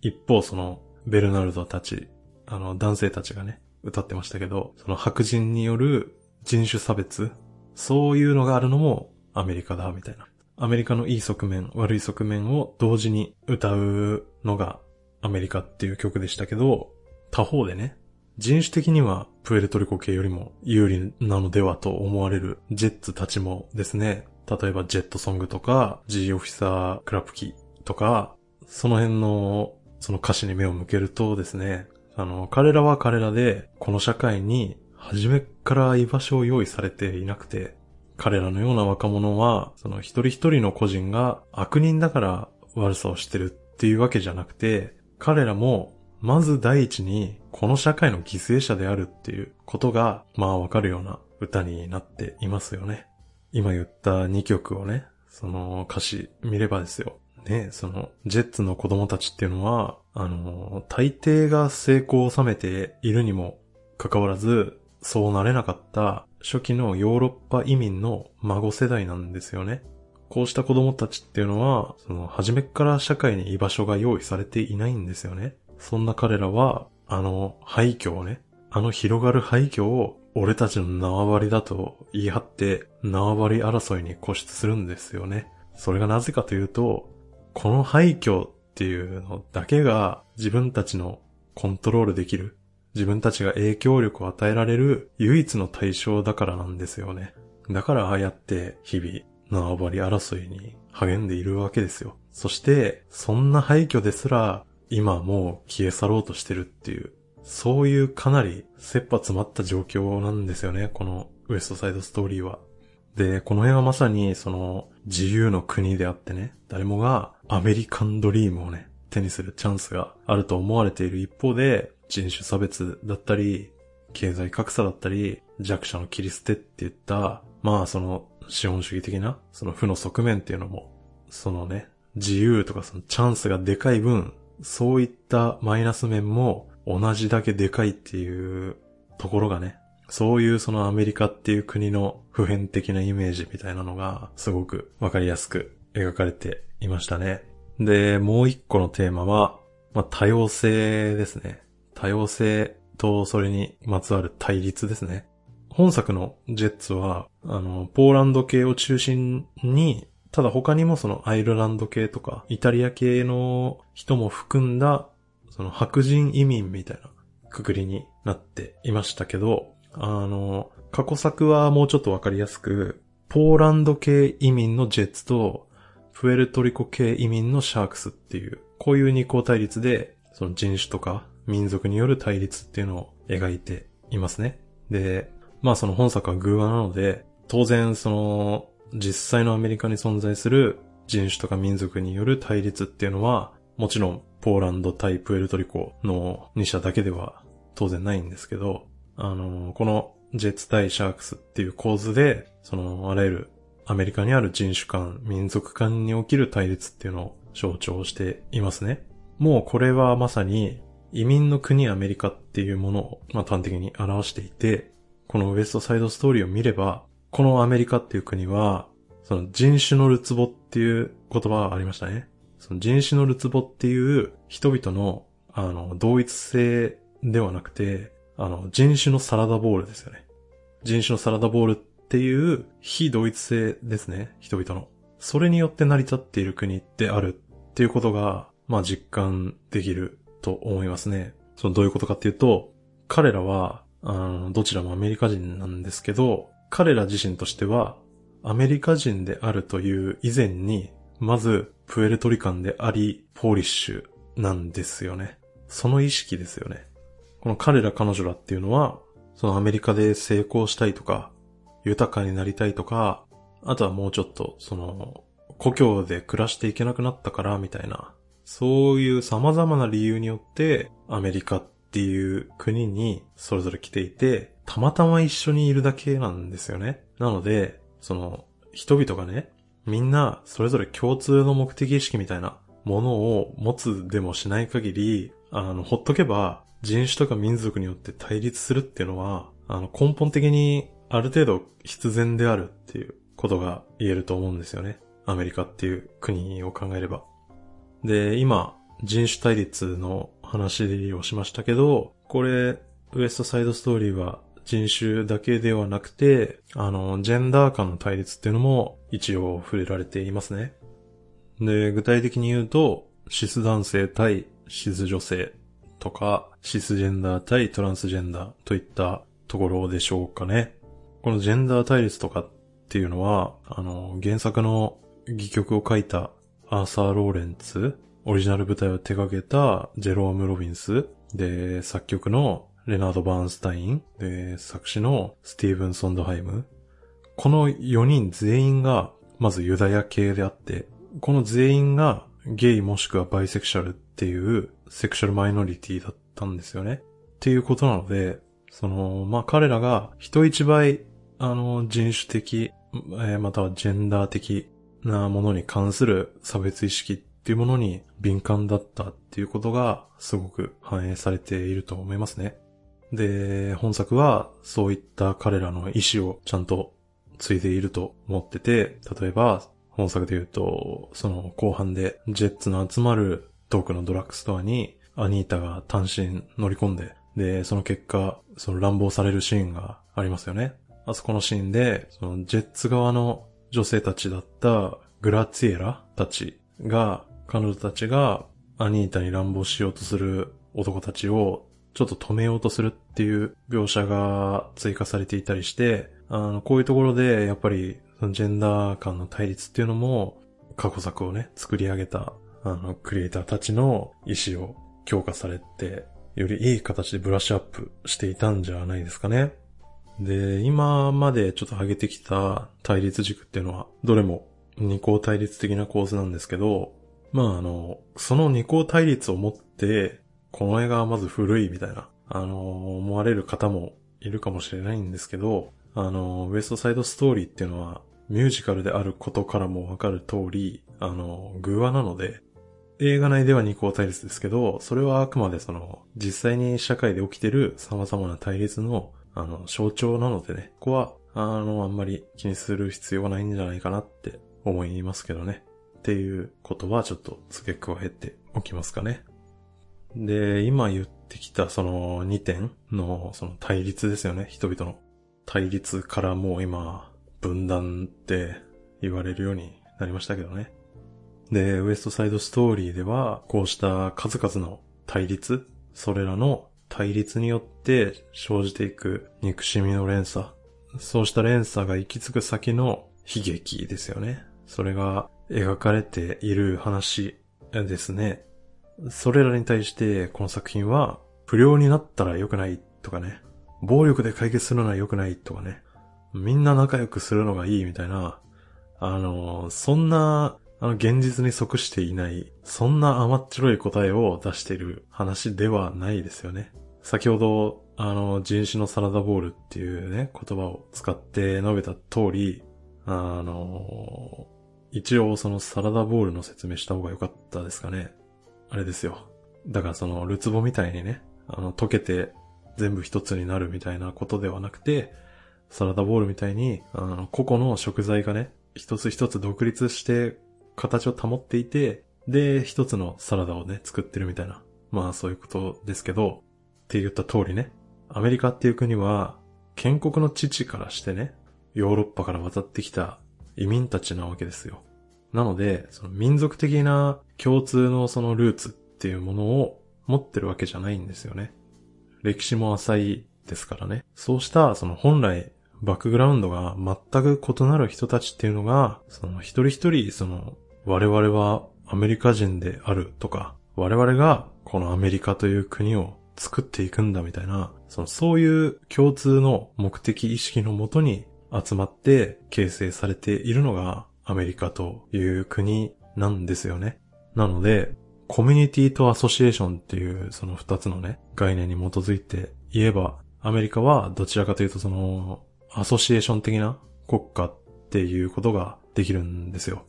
一方その、ベルナルドたち、あの、男性たちがね、歌ってましたけど、その白人による人種差別、そういうのがあるのもアメリカだ、みたいな。アメリカのいい側面、悪い側面を同時に歌うのがアメリカっていう曲でしたけど、他方でね、人種的にはプエルトリコ系よりも有利なのではと思われるジェッツたちもですね、例えばジェットソングとか G オフィサークラプキとか、その辺のその歌詞に目を向けるとですね、あの、彼らは彼らで、この社会に、初めから居場所を用意されていなくて、彼らのような若者は、その一人一人の個人が悪人だから悪さをしてるっていうわけじゃなくて、彼らも、まず第一に、この社会の犠牲者であるっていうことが、まあわかるような歌になっていますよね。今言った2曲をね、その歌詞見ればですよ。ね、その、ジェッツの子供たちっていうのは、あの、大抵が成功を収めているにもかかわらず、そうなれなかった初期のヨーロッパ移民の孫世代なんですよね。こうした子供たちっていうのは、その、初めから社会に居場所が用意されていないんですよね。そんな彼らは、あの、廃墟をね、あの広がる廃墟を、俺たちの縄張りだと言い張って、縄張り争いに固執するんですよね。それがなぜかというと、この廃墟っていうのだけが自分たちのコントロールできる、自分たちが影響力を与えられる唯一の対象だからなんですよね。だからああやって日々縄張り争いに励んでいるわけですよ。そして、そんな廃墟ですら今もう消え去ろうとしてるっていう、そういうかなり切羽詰まった状況なんですよね、このウエストサイドストーリーは。で、この辺はまさにその自由の国であってね、誰もがアメリカンドリームをね、手にするチャンスがあると思われている一方で、人種差別だったり、経済格差だったり、弱者の切り捨てって言った、まあその資本主義的な、その負の側面っていうのも、そのね、自由とかそのチャンスがでかい分、そういったマイナス面も同じだけでかいっていうところがね、そういうそのアメリカっていう国の普遍的なイメージみたいなのがすごくわかりやすく描かれていましたね。で、もう一個のテーマは、まあ、多様性ですね。多様性とそれにまつわる対立ですね。本作のジェッツは、あの、ポーランド系を中心に、ただ他にもそのアイルランド系とか、イタリア系の人も含んだ、その白人移民みたいなくくりになっていましたけど、あの、過去作はもうちょっとわかりやすく、ポーランド系移民のジェッツと、プエルトリコ系移民のシャークスっていう、こういう二項対立で、その人種とか民族による対立っていうのを描いていますね。で、まあその本作は偶話なので、当然その実際のアメリカに存在する人種とか民族による対立っていうのは、もちろんポーランド対プエルトリコの2社だけでは当然ないんですけど、あの、このジェッツ対シャークスっていう構図で、そのあらゆるアメリカにある人種間、民族間に起きる対立っていうのを象徴していますね。もうこれはまさに移民の国アメリカっていうものを、まあ、端的に表していて、このウエストサイドストーリーを見れば、このアメリカっていう国は、その人種のるつぼっていう言葉がありましたね。その人種のるつぼっていう人々の、あの、同一性ではなくて、あの、人種のサラダボールですよね。人種のサラダボールっっていう非同一性ですね、人々の。それによって成り立っている国であるっていうことが、まあ実感できると思いますね。そのどういうことかっていうと、彼らは、あの、どちらもアメリカ人なんですけど、彼ら自身としては、アメリカ人であるという以前に、まず、プエルトリカンであり、ポーリッシュなんですよね。その意識ですよね。この彼ら彼女らっていうのは、そのアメリカで成功したいとか、豊かになりたいとか、あとはもうちょっと、その、故郷で暮らしていけなくなったから、みたいな、そういう様々な理由によって、アメリカっていう国にそれぞれ来ていて、たまたま一緒にいるだけなんですよね。なので、その、人々がね、みんなそれぞれ共通の目的意識みたいなものを持つでもしない限り、あの、ほっとけば人種とか民族によって対立するっていうのは、あの、根本的にある程度必然であるっていうことが言えると思うんですよね。アメリカっていう国を考えれば。で、今、人種対立の話をしましたけど、これ、ウエストサイドストーリーは人種だけではなくて、あの、ジェンダー間の対立っていうのも一応触れられていますね。で、具体的に言うと、シス男性対シス女性とか、シスジェンダー対トランスジェンダーといったところでしょうかね。このジェンダー対立とかっていうのは、あの、原作の戯曲を書いたアーサー・ローレンツ、オリジナル舞台を手掛けたジェローム・ロビンス、で、作曲のレナード・バーンスタイン、で、作詞のスティーブン・ソンドハイム。この4人全員が、まずユダヤ系であって、この全員がゲイもしくはバイセクシャルっていうセクシャルマイノリティだったんですよね。っていうことなので、その、まあ、彼らが人一倍、あの、人種的、え、またはジェンダー的なものに関する差別意識っていうものに敏感だったっていうことがすごく反映されていると思いますね。で、本作はそういった彼らの意志をちゃんと継いでいると思ってて、例えば本作で言うと、その後半でジェッツの集まるトークのドラッグストアにアニータが単身乗り込んで、で、その結果、その乱暴されるシーンがありますよね。あそこのシーンで、そのジェッツ側の女性たちだったグラツィエラたちが、彼女たちがアニータに乱暴しようとする男たちをちょっと止めようとするっていう描写が追加されていたりして、あの、こういうところでやっぱりそのジェンダー間の対立っていうのも過去作をね、作り上げたあの、クリエイターたちの意思を強化されて、よりいい形でブラッシュアップしていたんじゃないですかね。で、今までちょっと上げてきた対立軸っていうのは、どれも二項対立的な構図なんですけど、まああの、その二項対立をもって、この映画はまず古いみたいな、あの、思われる方もいるかもしれないんですけど、あの、ウエストサイドストーリーっていうのは、ミュージカルであることからもわかる通り、あの、偶話なので、映画内では二項対立ですけど、それはあくまでその、実際に社会で起きてる様々な対立のあの、象徴なのでね、ここは、あの、あんまり気にする必要はないんじゃないかなって思いますけどね。っていうことはちょっと付け加えておきますかね。で、今言ってきたその2点のその対立ですよね、人々の。対立からもう今、分断って言われるようになりましたけどね。で、ウエストサイドストーリーでは、こうした数々の対立、それらの対立によって生じていく憎しみの連鎖、そうした連鎖が行き着く先の悲劇ですよね。それが描かれている話ですね。それらに対してこの作品は不良になったら良くないとかね。暴力で解決するのは良くないとかね。みんな仲良くするのがいいみたいな。あの、そんな、あの、現実に即していない、そんな甘っちょろい答えを出している話ではないですよね。先ほど、あの、人種のサラダボールっていうね、言葉を使って述べた通り、あの、一応そのサラダボールの説明した方が良かったですかね。あれですよ。だからその、ルツボみたいにね、あの、溶けて全部一つになるみたいなことではなくて、サラダボールみたいに、あの、個々の食材がね、一つ一つ独立して形を保っていて、で、一つのサラダをね、作ってるみたいな。まあそういうことですけど、って言った通りね、アメリカっていう国は、建国の父からしてね、ヨーロッパから渡ってきた移民たちなわけですよ。なので、その民族的な共通のそのルーツっていうものを持ってるわけじゃないんですよね。歴史も浅いですからね。そうしたその本来バックグラウンドが全く異なる人たちっていうのが、その一人一人その我々はアメリカ人であるとか、我々がこのアメリカという国を作っていくんだみたいな、そのそういう共通の目的意識のもとに集まって形成されているのがアメリカという国なんですよね。なので、コミュニティとアソシエーションっていうその二つのね、概念に基づいて言えば、アメリカはどちらかというとその、アソシエーション的な国家っていうことができるんですよ。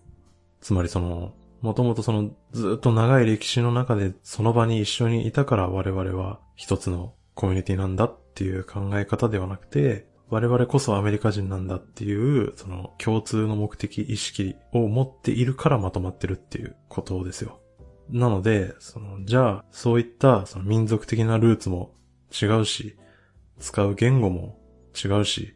つまりその、もともとそのずっと長い歴史の中でその場に一緒にいたから我々は一つのコミュニティなんだっていう考え方ではなくて、我々こそアメリカ人なんだっていう、その共通の目的意識を持っているからまとまってるっていうことですよ。なので、その、じゃあ、そういったその民族的なルーツも違うし、使う言語も違うし、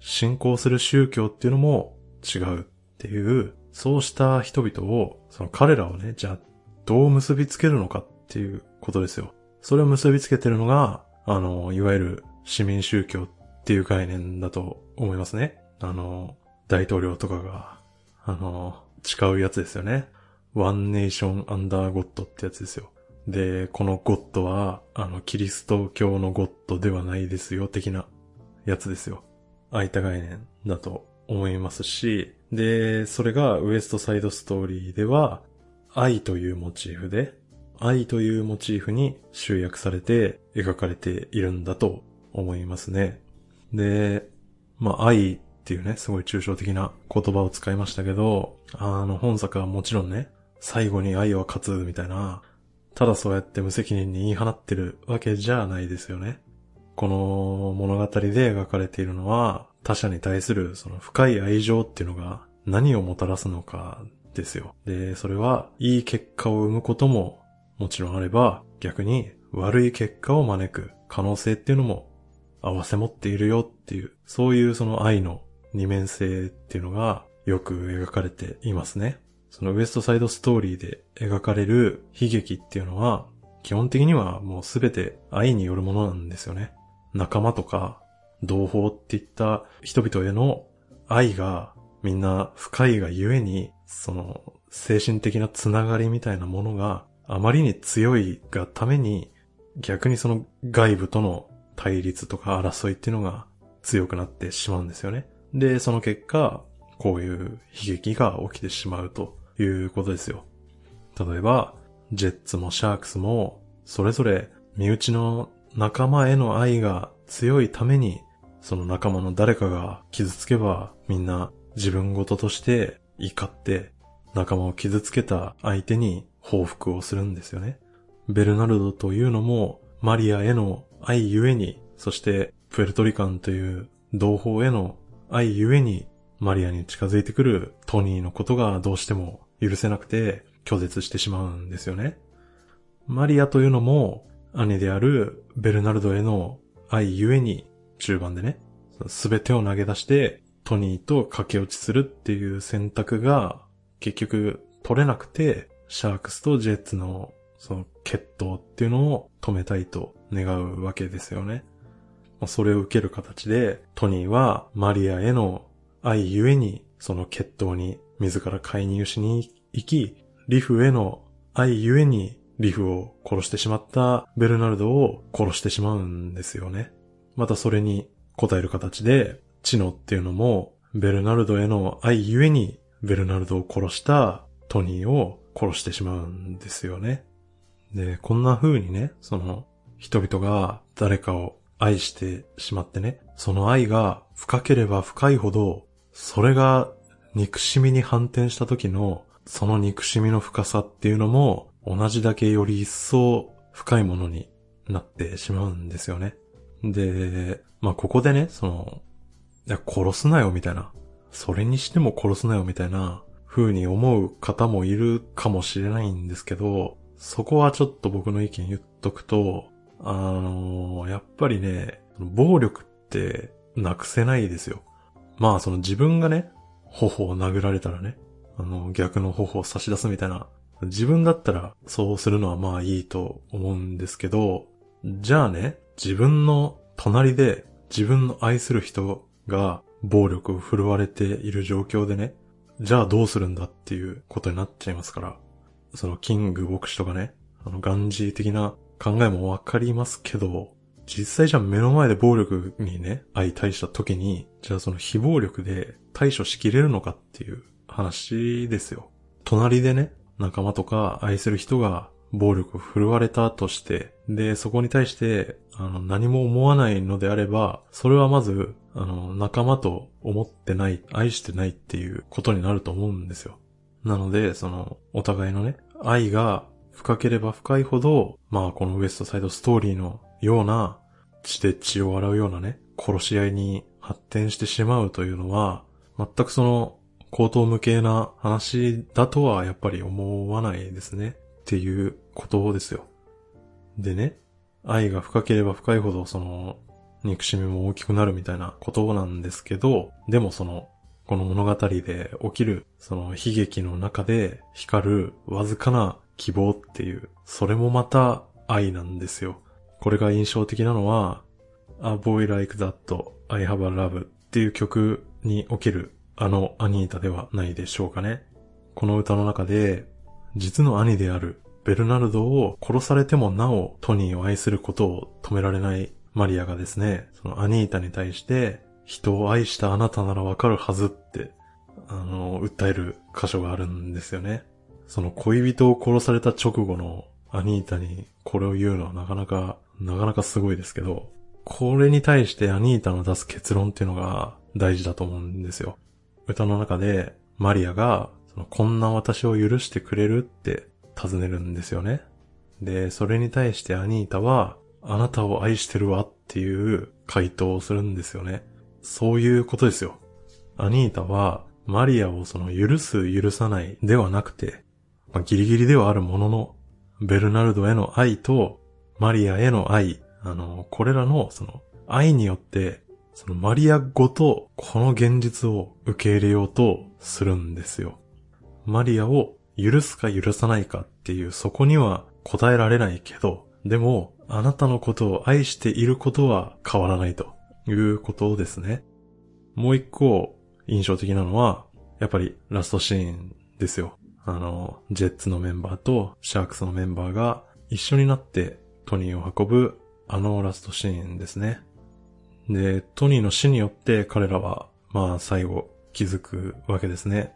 信仰する宗教っていうのも違うっていう、そうした人々を、その彼らをね、じゃあ、どう結びつけるのかっていうことですよ。それを結びつけてるのが、あの、いわゆる市民宗教っていう概念だと思いますね。あの、大統領とかが、あの、誓うやつですよね。ワンネーションアンダーゴッドってやつですよ。で、このゴッドは、あの、キリスト教のゴッドではないですよ、的なやつですよ。空いた概念だと思いますし、で、それがウエストサイドストーリーでは、愛というモチーフで、愛というモチーフに集約されて描かれているんだと思いますね。で、まあ、愛っていうね、すごい抽象的な言葉を使いましたけど、あの、本作はもちろんね、最後に愛は勝つみたいな、ただそうやって無責任に言い放ってるわけじゃないですよね。この物語で描かれているのは、他者に対するその深い愛情っていうのが何をもたらすのかですよ。で、それはいい結果を生むことももちろんあれば、逆に悪い結果を招く可能性っていうのも合わせ持っているよっていう、そういうその愛の二面性っていうのがよく描かれていますね。そのウエストサイドストーリーで描かれる悲劇っていうのは、基本的にはもうすべて愛によるものなんですよね。仲間とか同胞っていった人々への愛がみんな深いがゆえに、その精神的なつながりみたいなものがあまりに強いがために、逆にその外部との対立とか争いっていうのが強くなってしまうんですよね。で、その結果、こういう悲劇が起きてしまうということですよ。例えば、ジェッツもシャークスも、それぞれ身内の仲間への愛が強いために、その仲間の誰かが傷つけばみんな自分事として怒って仲間を傷つけた相手に報復をするんですよね。ベルナルドというのもマリアへの愛ゆえに、そしてプエルトリカンという同胞への愛ゆえにマリアに近づいてくるトニーのことがどうしても許せなくて拒絶してしまうんですよね。マリアというのも兄であるベルナルドへの愛ゆえに中盤でね、すべてを投げ出してトニーと駆け落ちするっていう選択が結局取れなくて、シャークスとジェッツのその決闘っていうのを止めたいと願うわけですよね。それを受ける形で、トニーはマリアへの愛ゆえに、その決闘に自ら介入しに行き、リフへの愛ゆえにリフを殺してしまったベルナルドを殺してしまうんですよね。またそれに応える形で、チノっていうのもベルナルドへの愛ゆえにベルナルドを殺したトニーを殺してしまうんですよね。で、こんな風にね、その人々が誰かを愛してしまってね、その愛が深ければ深いほど、それが憎しみに反転した時の、その憎しみの深さっていうのも、同じだけより一層深いものになってしまうんですよね。で、まあ、ここでね、その、いや、殺すなよみたいな、それにしても殺すなよみたいな風に思う方もいるかもしれないんですけど、そこはちょっと僕の意見言っとくと、あのー、やっぱりね、暴力ってなくせないですよ。まあその自分がね、頬を殴られたらね、あの、逆の頬を差し出すみたいな、自分だったらそうするのはまあいいと思うんですけど、じゃあね、自分の隣で自分の愛する人が暴力を振るわれている状況でね、じゃあどうするんだっていうことになっちゃいますから、そのキング牧師とかね、あのガンジー的な考えもわかりますけど、実際じゃあ目の前で暴力にね、相対した時に、じゃあその非暴力で対処しきれるのかっていう話ですよ。隣でね、仲間とか愛する人が暴力を振るわれたとして、で、そこに対して、あの、何も思わないのであれば、それはまず、あの、仲間と思ってない、愛してないっていうことになると思うんですよ。なので、その、お互いのね、愛が深ければ深いほど、まあこのウエストサイドストーリーのような血で血を洗うようなね、殺し合いに発展してしまうというのは、全くその、口頭無形な話だとはやっぱり思わないですね。っていうことですよ。でね、愛が深ければ深いほどその、憎しみも大きくなるみたいなことなんですけど、でもその、この物語で起きる、その悲劇の中で光るわずかな希望っていう、それもまた愛なんですよ。これが印象的なのは、A Boy Like That I Have a Love っていう曲におけるあのアニータではないでしょうかね。この歌の中で、実の兄であるベルナルドを殺されてもなおトニーを愛することを止められないマリアがですね、そのアニータに対して人を愛したあなたならわかるはずって、あの、訴える箇所があるんですよね。その恋人を殺された直後のアニータにこれを言うのはなかなか、なかなかすごいですけど、これに対してアニータの出す結論っていうのが大事だと思うんですよ。歌の中でマリアが、こんな私を許してくれるって尋ねるんですよね。で、それに対してアニータは、あなたを愛してるわっていう回答をするんですよね。そういうことですよ。アニータは、マリアをその許す許さないではなくて、まあ、ギリギリではあるものの、ベルナルドへの愛と、マリアへの愛、あの、これらの、その、愛によって、そのマリアごと、この現実を受け入れようとするんですよ。マリアを許すか許さないかっていう、そこには答えられないけど、でも、あなたのことを愛していることは変わらないということですね。もう一個印象的なのは、やっぱりラストシーンですよ。あの、ジェッツのメンバーとシャークスのメンバーが一緒になってトニーを運ぶあのラストシーンですね。で、トニーの死によって彼らは、まあ最後気づくわけですね。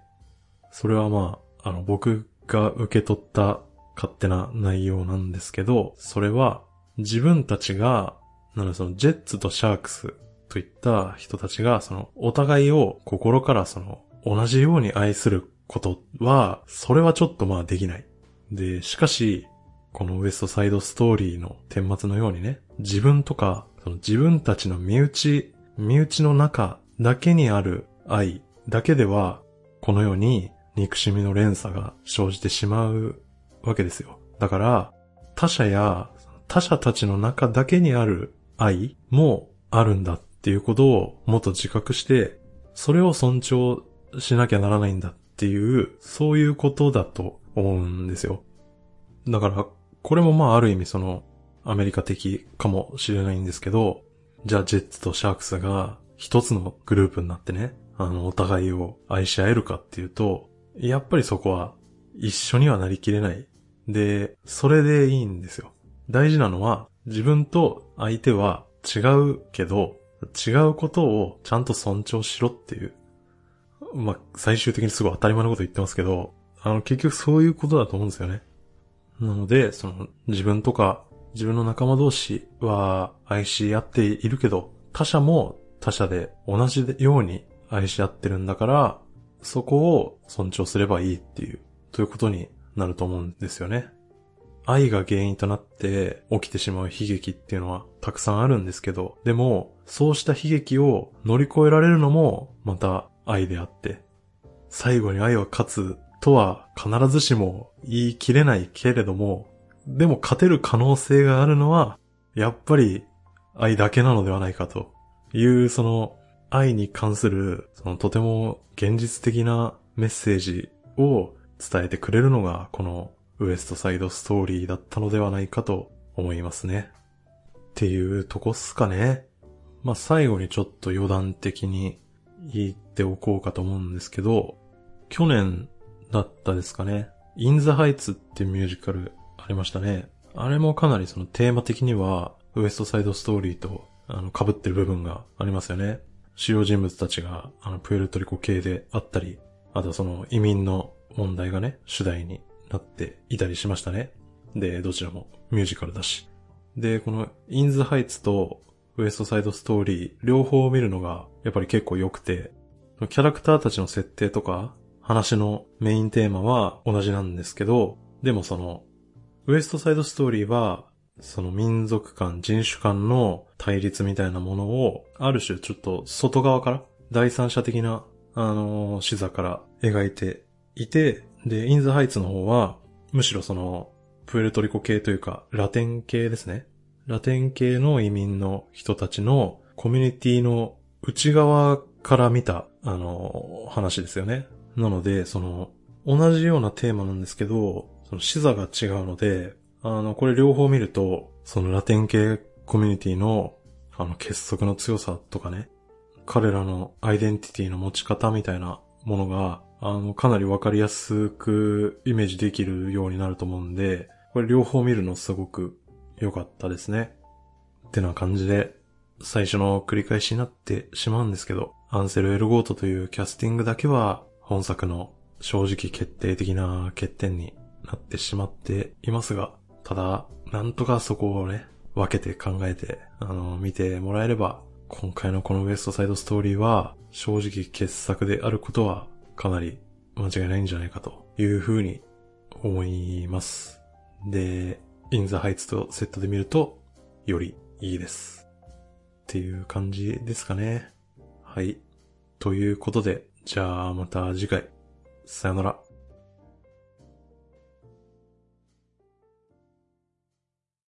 それはまあ、あの僕が受け取った勝手な内容なんですけど、それは自分たちが、なのでそのジェッツとシャークスといった人たちが、そのお互いを心からその同じように愛することは、それはちょっとまあできない。で、しかし、このウエストサイドストーリーの顛末のようにね、自分とか、その自分たちの身内、身内の中だけにある愛だけでは、このように憎しみの連鎖が生じてしまうわけですよ。だから、他者や他者たちの中だけにある愛もあるんだっていうことをもっと自覚して、それを尊重しなきゃならないんだっていう、そういうことだと思うんですよ。だから、これもまあある意味その、アメリカ的かもしれないんですけど、じゃあジェッツとシャークスが一つのグループになってね、あの、お互いを愛し合えるかっていうと、やっぱりそこは一緒にはなりきれない。で、それでいいんですよ。大事なのは自分と相手は違うけど、違うことをちゃんと尊重しろっていう。まあ、最終的にすごい当たり前のこと言ってますけど、あの、結局そういうことだと思うんですよね。なので、その、自分とか、自分の仲間同士は愛し合っているけど、他者も他者で同じように愛し合ってるんだから、そこを尊重すればいいっていう、ということになると思うんですよね。愛が原因となって起きてしまう悲劇っていうのはたくさんあるんですけど、でも、そうした悲劇を乗り越えられるのもまた愛であって、最後に愛は勝つとは必ずしも言い切れないけれども、でも勝てる可能性があるのは、やっぱり愛だけなのではないかという、その愛に関する、そのとても現実的なメッセージを伝えてくれるのが、このウエストサイドストーリーだったのではないかと思いますね。っていうとこっすかね。まあ、最後にちょっと余談的に言っておこうかと思うんですけど、去年だったですかね。インザハイツってミュージカルありましたね。あれもかなりそのテーマ的には、ウエストサイドストーリーと、あの、被ってる部分がありますよね。主要人物たちが、あの、プエルトリコ系であったり、あとその移民の問題がね、主題になっていたりしましたね。で、どちらもミュージカルだし。で、このインズハイツとウエストサイドストーリー、両方を見るのがやっぱり結構良くて、キャラクターたちの設定とか、話のメインテーマは同じなんですけど、でもその、ウエストサイドストーリーは、その民族間、人種間の対立みたいなものを、ある種ちょっと外側から、第三者的な、あのー、視座から描いていて、で、インザハイツの方は、むしろその、プエルトリコ系というか、ラテン系ですね。ラテン系の移民の人たちのコミュニティの内側から見た、あの、話ですよね。なので、その、同じようなテーマなんですけど、その視座が違うので、あの、これ両方見ると、そのラテン系コミュニティの、あの、結束の強さとかね、彼らのアイデンティティの持ち方みたいなものが、あの、かなりわかりやすくイメージできるようになると思うんで、これ両方見るのすごく良かったですね。ってな感じで、最初の繰り返しになってしまうんですけど、アンセル・エルゴートというキャスティングだけは本作の正直決定的な欠点になってしまっていますが、ただ、なんとかそこをね、分けて考えて、あの、見てもらえれば、今回のこのウエストサイドストーリーは、正直傑作であることはかなり間違いないんじゃないかというふうに思います。で、インザハイツとセットで見ると、よりいいです。っていう感じですかね。はい。ということで、じゃあまた次回。さよなら。